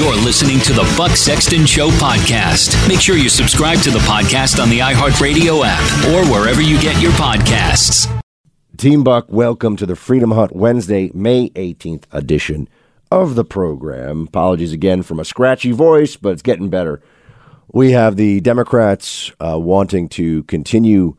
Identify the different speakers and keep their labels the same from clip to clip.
Speaker 1: You're listening to the Buck Sexton Show podcast. Make sure you subscribe to the podcast on the iHeartRadio app or wherever you get your podcasts.
Speaker 2: Team Buck, welcome to the Freedom Hunt Wednesday, May 18th edition of the program. Apologies again from a scratchy voice, but it's getting better. We have the Democrats uh, wanting to continue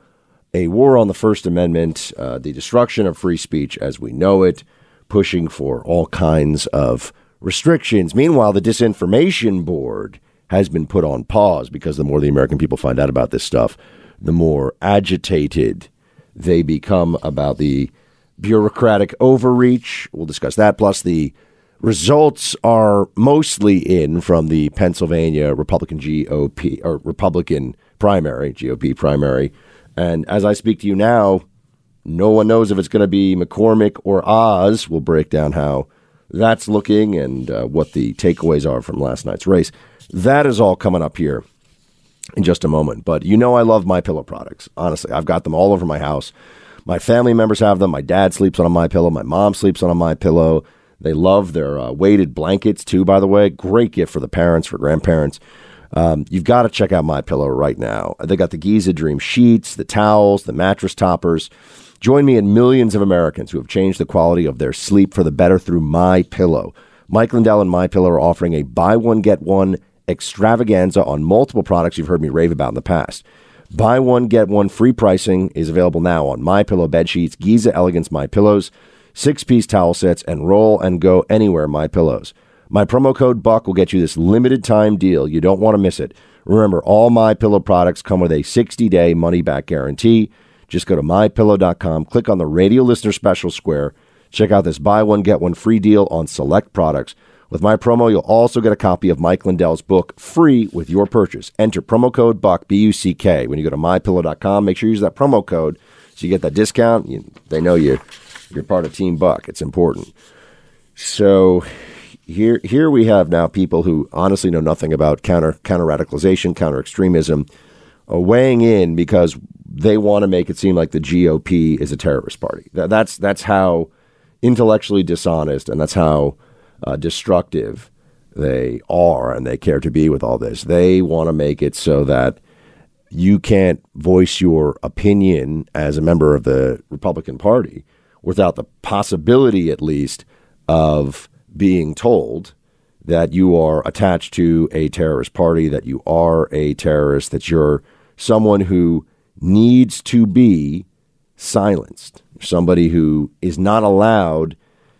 Speaker 2: a war on the First Amendment, uh, the destruction of free speech as we know it, pushing for all kinds of restrictions. Meanwhile, the Disinformation Board has been put on pause because the more the American people find out about this stuff, the more agitated they become about the bureaucratic overreach. We'll discuss that, plus the Results are mostly in from the Pennsylvania Republican GOP or Republican primary, GOP primary. And as I speak to you now, no one knows if it's going to be McCormick or Oz. We'll break down how that's looking and uh, what the takeaways are from last night's race. That is all coming up here in just a moment. But you know I love my pillow products. Honestly, I've got them all over my house. My family members have them. My dad sleeps on a my pillow. My mom sleeps on a my pillow. They love their uh, weighted blankets too. By the way, great gift for the parents, for grandparents. Um, you've got to check out My Pillow right now. They got the Giza Dream sheets, the towels, the mattress toppers. Join me and millions of Americans who have changed the quality of their sleep for the better through My Pillow. Mike Lindell and My Pillow are offering a buy one get one extravaganza on multiple products you've heard me rave about in the past. Buy one get one free pricing is available now on My Pillow bed sheets, Giza Elegance My Pillows six piece towel sets, and roll and go anywhere my pillows. My promo code BUCK will get you this limited time deal. You don't want to miss it. Remember, all my pillow products come with a 60 day money back guarantee. Just go to mypillow.com, click on the radio listener special square, check out this buy one, get one free deal on select products. With my promo, you'll also get a copy of Mike Lindell's book free with your purchase. Enter promo code BUCK, B U C K, when you go to mypillow.com. Make sure you use that promo code so you get that discount. You, they know you you're part of Team Buck. It's important. So here here we have now people who honestly know nothing about counter counter radicalization, counter extremism, weighing in because they want to make it seem like the GOP is a terrorist party. That, that's that's how intellectually dishonest and that's how uh, destructive they are and they care to be with all this. They want to make it so that you can't voice your opinion as a member of the Republican Party without the possibility, at least, of being told that you are attached to a terrorist party, that you are a terrorist, that you're someone who needs to be silenced, somebody who is not allowed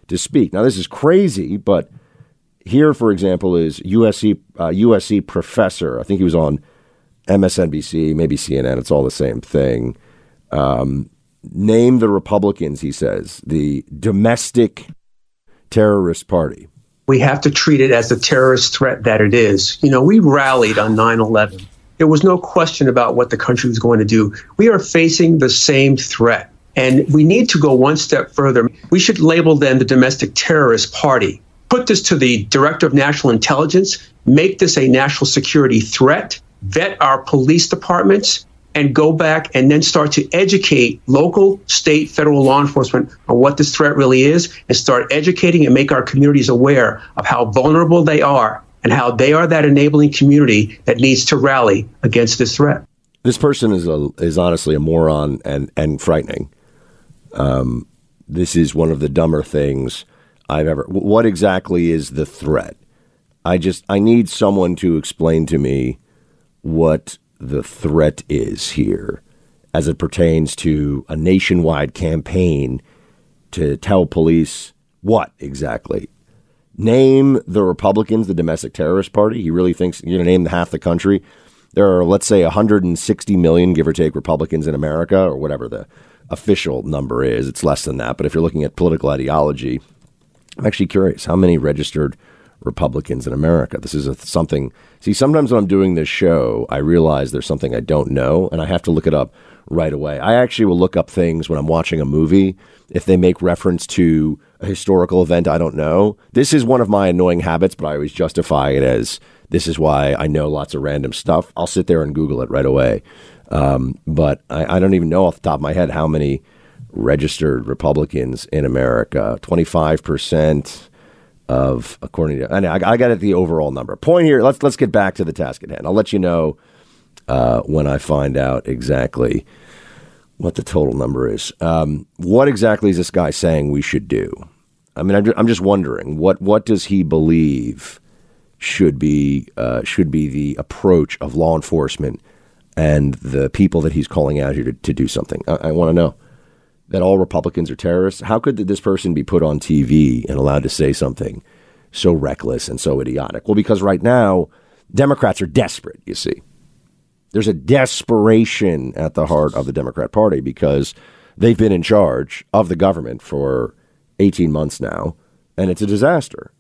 Speaker 2: to speak. Now, this is crazy, but here, for example, is USC uh, USC professor. I think he was on MSNBC, maybe CNN. It's all the same thing. Um, name the Republicans, he says, the domestic terrorist party.
Speaker 3: We have to treat it as the terrorist threat that it is. You know, we rallied on 9 11. There was no question about what the country was going to do. We are facing the same threat. And we need to go one step further. We should label them the domestic terrorist party. Put this to the director of national intelligence, make this a national security threat, vet our police departments, and go back and then start to educate local, state, federal law enforcement on what this threat really is and start educating and make our communities aware of how vulnerable they are and how they are that enabling community that needs to rally against this threat.
Speaker 2: This person is a, is honestly a moron and and frightening. Um, this is one of the dumber things I've ever. What exactly is the threat? I just I need someone to explain to me what the threat is here as it pertains to a nationwide campaign to tell police what exactly. Name the Republicans the domestic terrorist party. He really thinks you're going to name half the country. There are, let's say, 160 million, give or take, Republicans in America, or whatever the official number is. It's less than that. But if you're looking at political ideology, I'm actually curious how many registered Republicans in America. This is a, something. See, sometimes when I'm doing this show, I realize there's something I don't know, and I have to look it up right away. I actually will look up things when I'm watching a movie if they make reference to a historical event I don't know. This is one of my annoying habits, but I always justify it as this is why I know lots of random stuff. I'll sit there and Google it right away. Um, but I, I don't even know off the top of my head how many registered Republicans in America. 25% of according to I, I got it the overall number. Point here. Let's let's get back to the task at hand. I'll let you know uh, when I find out exactly what the total number is. Um, what exactly is this guy saying we should do? I mean, I'm just, wondering what what does he believe should be uh, should be the approach of law enforcement and the people that he's calling out here to, to do something. I, I want to know that all Republicans are terrorists? How could this person be put on TV and allowed to say something so reckless and so idiotic? Well, because right now, Democrats are desperate, you see. There's a desperation at the heart of the Democrat Party because they've been in charge of the government for 18 months now, and it's a disaster.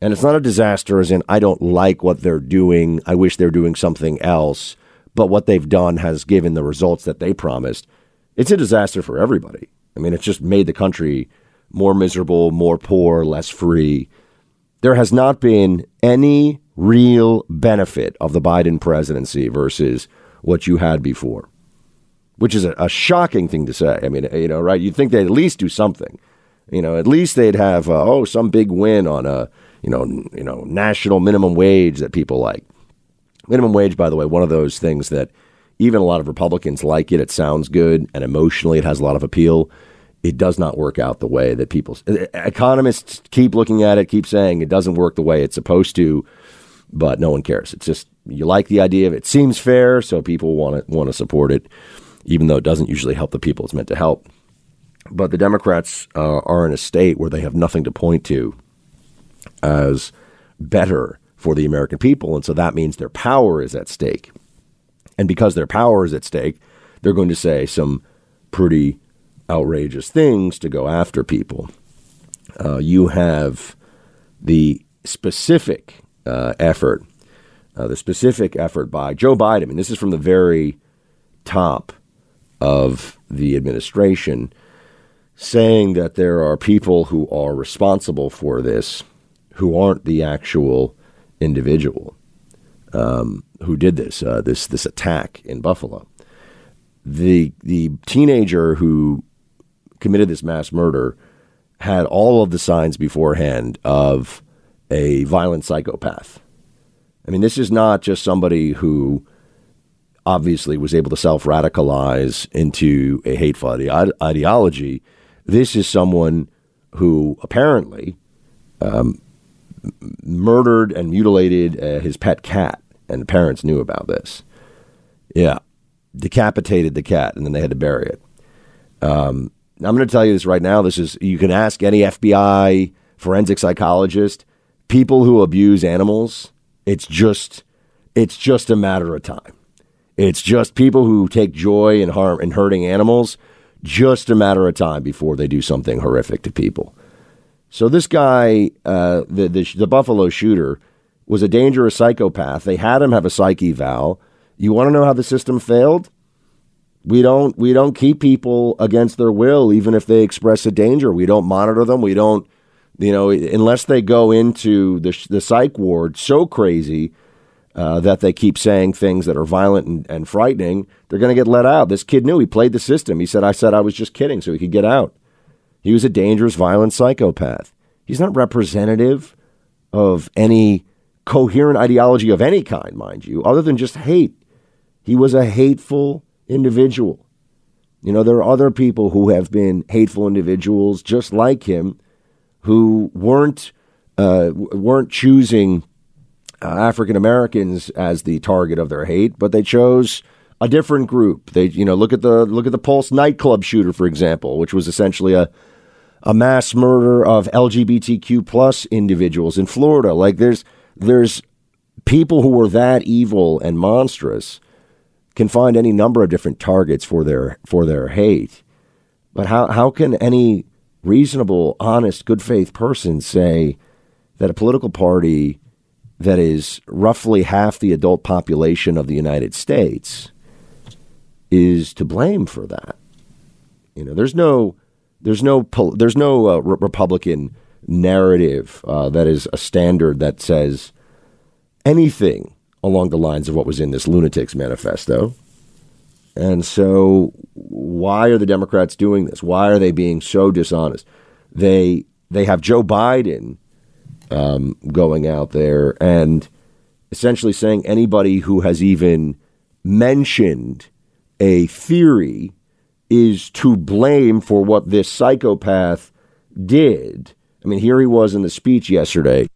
Speaker 2: And it's not a disaster as in, I don't like what they're doing. I wish they're doing something else. But what they've done has given the results that they promised it's a disaster for everybody. I mean, it's just made the country more miserable, more poor, less free. There has not been any real benefit of the Biden presidency versus what you had before, which is a, a shocking thing to say. I mean, you know, right? You'd think they'd at least do something. You know, at least they'd have uh, oh some big win on a you know n- you know national minimum wage that people like. Minimum wage, by the way, one of those things that even a lot of Republicans like it. It sounds good, and emotionally, it has a lot of appeal. It does not work out the way that people, economists keep looking at it, keep saying it doesn't work the way it's supposed to, but no one cares. It's just you like the idea of it. Seems fair, so people want to want to support it, even though it doesn't usually help the people it's meant to help. But the Democrats uh, are in a state where they have nothing to point to as better for the American people, and so that means their power is at stake. And because their power is at stake, they're going to say some pretty outrageous things to go after people. Uh, you have the specific uh, effort, uh, the specific effort by Joe Biden, and this is from the very top of the administration, saying that there are people who are responsible for this who aren't the actual individual um, who did this uh, this this attack in Buffalo. The the teenager who committed this mass murder had all of the signs beforehand of a violent psychopath. I mean, this is not just somebody who obviously was able to self radicalize into a hateful ide- ideology. This is someone who apparently um, murdered and mutilated uh, his pet cat and the parents knew about this. Yeah, decapitated the cat, and then they had to bury it. Um, I'm going to tell you this right now. This is you can ask any FBI forensic psychologist. People who abuse animals, it's just it's just a matter of time. It's just people who take joy in harm in hurting animals. Just a matter of time before they do something horrific to people. So this guy, uh, the, the the Buffalo shooter, was a dangerous psychopath. They had him have a psyche eval. You want to know how the system failed? We don't we don't keep people against their will, even if they express a danger. We don't monitor them. We don't, you know, unless they go into the the psych ward so crazy uh, that they keep saying things that are violent and, and frightening. They're going to get let out. This kid knew he played the system. He said, "I said I was just kidding, so he could get out." He was a dangerous, violent psychopath. He's not representative of any coherent ideology of any kind, mind you, other than just hate. He was a hateful individual. You know, there are other people who have been hateful individuals just like him who weren't uh, weren't choosing uh, African Americans as the target of their hate, but they chose a different group. They, you know, look at the look at the Pulse nightclub shooter, for example, which was essentially a a mass murder of LGBTQ plus individuals in Florida. Like there's there's people who were that evil and monstrous can find any number of different targets for their for their hate. But how how can any reasonable, honest, good faith person say that a political party that is roughly half the adult population of the United States is to blame for that? You know, there's no there's no there's no uh, Republican narrative uh, that is a standard that says anything along the lines of what was in this lunatics manifesto. And so, why are the Democrats doing this? Why are they being so dishonest? They they have Joe Biden um, going out there and essentially saying anybody who has even mentioned a theory is to blame for what this psychopath did. I mean, here he was in the speech yesterday.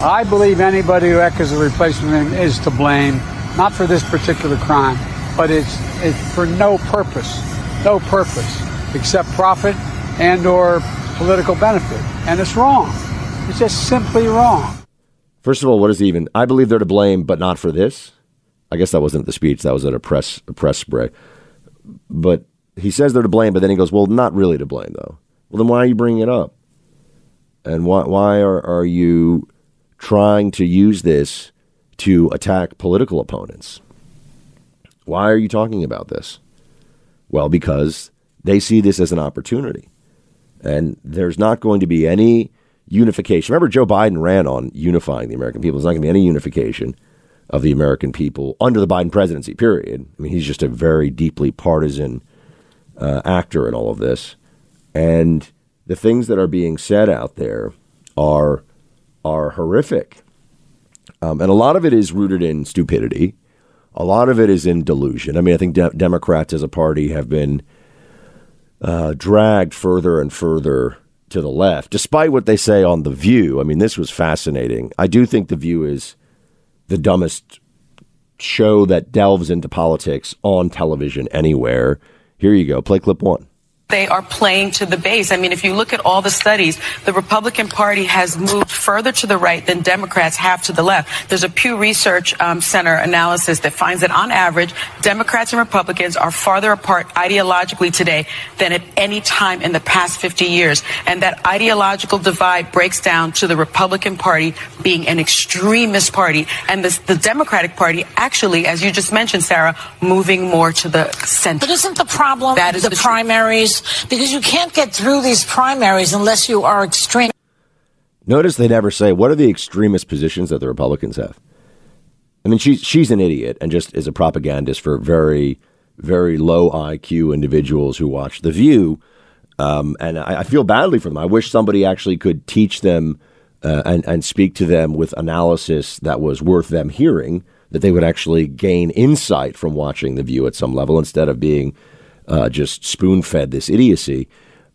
Speaker 4: I believe anybody who echoes a replacement is to blame, not for this particular crime, but it's, it's for no purpose, no purpose except profit and or political benefit. And it's wrong. It's just simply wrong.
Speaker 2: First of all, what is even? I believe they're to blame, but not for this. I guess that wasn't the speech. That was at a press a press spray. But he says they're to blame, but then he goes, "Well, not really to blame, though." Well, then why are you bringing it up? And why why are are you trying to use this to attack political opponents? Why are you talking about this? Well, because they see this as an opportunity. And there's not going to be any unification. Remember, Joe Biden ran on unifying the American people. There's not going to be any unification of the American people under the Biden presidency, period. I mean, he's just a very deeply partisan uh, actor in all of this. And the things that are being said out there are are horrific. Um, and a lot of it is rooted in stupidity. A lot of it is in delusion. I mean, I think de- Democrats as a party have been uh, dragged further and further to the left, despite what they say on The View. I mean, this was fascinating. I do think The View is the dumbest show that delves into politics on television anywhere. Here you go. Play clip one
Speaker 5: they are playing to the base. I mean, if you look at all the studies, the Republican Party has moved further to the right than Democrats have to the left. There's a Pew Research um, Center analysis that finds that on average, Democrats and Republicans are farther apart ideologically today than at any time in the past 50 years. And that ideological divide breaks down to the Republican Party being an extremist party and the, the Democratic Party actually, as you just mentioned, Sarah, moving more to the center.
Speaker 6: But isn't the problem
Speaker 5: that is
Speaker 6: the,
Speaker 5: the
Speaker 6: primaries? Because you can't get through these primaries unless you are extreme.
Speaker 2: Notice they never say what are the extremist positions that the Republicans have. I mean, she's she's an idiot and just is a propagandist for very very low IQ individuals who watch The View. Um, and I, I, feel badly for them. I wish somebody actually could teach them uh, and and speak to them with analysis that was worth them hearing. That they would actually gain insight from watching The View at some level instead of being uh, just spoon fed this idiocy.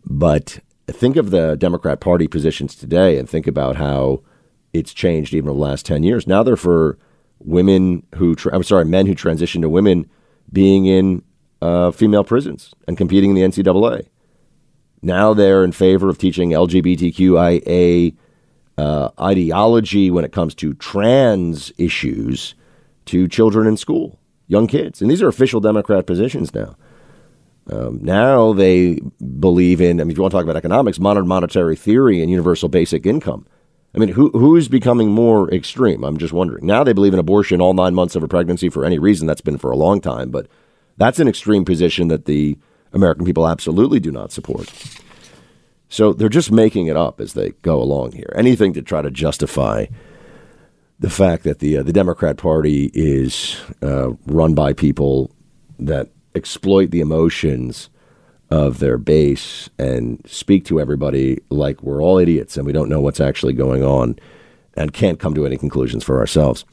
Speaker 2: But think of the Democrat Party positions today and think about how it's changed even over the last 10 years. Now they're for women who, tra- I'm sorry, men who transition to women being in uh, female prisons and competing in the NCAA. Now they're in favor of teaching LGBTQIA uh, ideology when it comes to trans issues to children in school, young kids. And these are official Democrat positions now. Um, now they believe in, I mean, if you want to talk about economics, modern monetary theory and universal basic income. I mean, who who's becoming more extreme? I'm just wondering. Now they believe in abortion all nine months of a pregnancy for any reason. That's been for a long time, but that's an extreme position that the American people absolutely do not support. So they're just making it up as they go along here. Anything to try to justify the fact that the uh, the Democrat Party is uh, run by people that exploit the emotions of their base and speak to everybody like we're all idiots and we don't know what's actually going on and can't come to any conclusions for ourselves.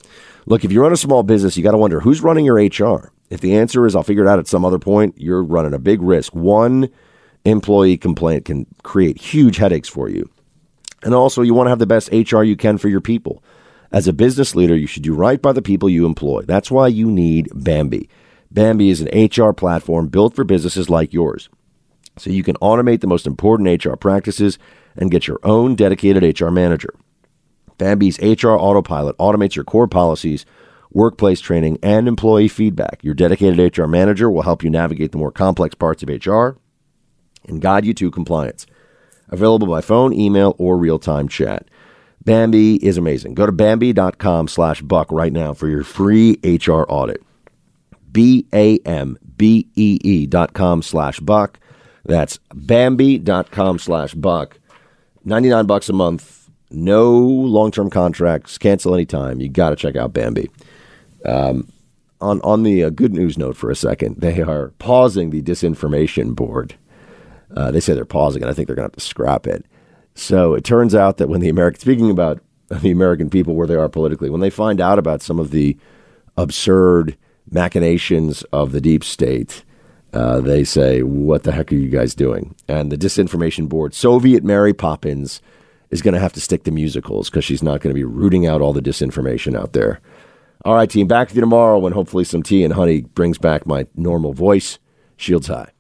Speaker 2: Look, if you run a small business, you got to wonder who's running your HR. If the answer is I'll figure it out at some other point, you're running a big risk. One employee complaint can create huge headaches for you. And also, you want to have the best HR you can for your people. As a business leader, you should do right by the people you employ. That's why you need Bambee. Bambee is an HR platform built for businesses like yours so you can automate the most important HR practices and get your own dedicated HR manager. Bambee's HR Autopilot automates your core policies, workplace training, and employee feedback. Your dedicated HR manager will help you navigate the more complex parts of HR and guide you to compliance. Available by phone, email, or real-time chat. Bambi is amazing. Go to Bambee.com slash buck right now for your free HR audit. B-A-M-B-E-E dot com slash buck. That's Bambee.com slash buck. 99 bucks a month. No long-term contracts. Cancel anytime. You got to check out Bambee. Um, on, on the uh, good news note for a second, they are pausing the disinformation board. Uh, they say they're pausing it. I think they're going to have to scrap it. So it turns out that when the American, speaking about the American people where they are politically, when they find out about some of the absurd machinations of the deep state, uh, they say, What the heck are you guys doing? And the disinformation board, Soviet Mary Poppins, is going to have to stick to musicals because she's not going to be rooting out all the disinformation out there. All right, team, back with you tomorrow when hopefully some tea and honey brings back my normal voice. Shields high.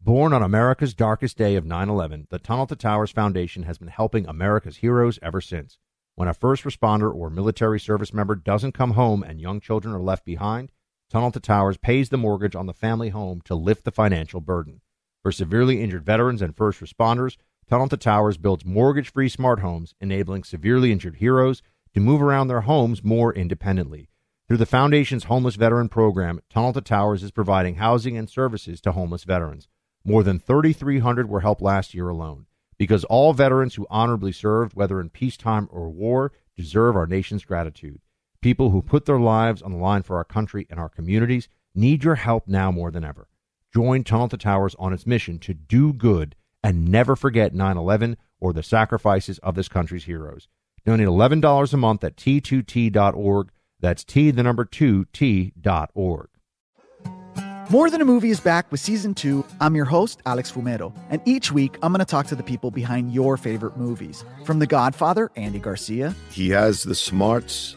Speaker 7: Born on America's darkest day of 9 11, the Tunnel to Towers Foundation has been helping America's heroes ever since. When a first responder or military service member doesn't come home and young children are left behind, Tunnel to Towers pays the mortgage on the family home to lift the financial burden. For severely injured veterans and first responders, Tunnel to Towers builds mortgage free smart homes, enabling severely injured heroes to move around their homes more independently. Through the Foundation's Homeless Veteran Program, Tunnel to Towers is providing housing and services to homeless veterans. More than 3,300 were helped last year alone. Because all veterans who honorably served, whether in peacetime or war, deserve our nation's gratitude. People who put their lives on the line for our country and our communities need your help now more than ever. Join Tunnel to Towers on its mission to do good and never forget 9 11 or the sacrifices of this country's heroes. Donate $11 a month at t2t.org. That's T, the number 2, T.org.
Speaker 8: More Than a Movie is back with season two. I'm your host, Alex Fumero, and each week I'm going to talk to the people behind your favorite movies. From The Godfather, Andy Garcia.
Speaker 9: He has the smarts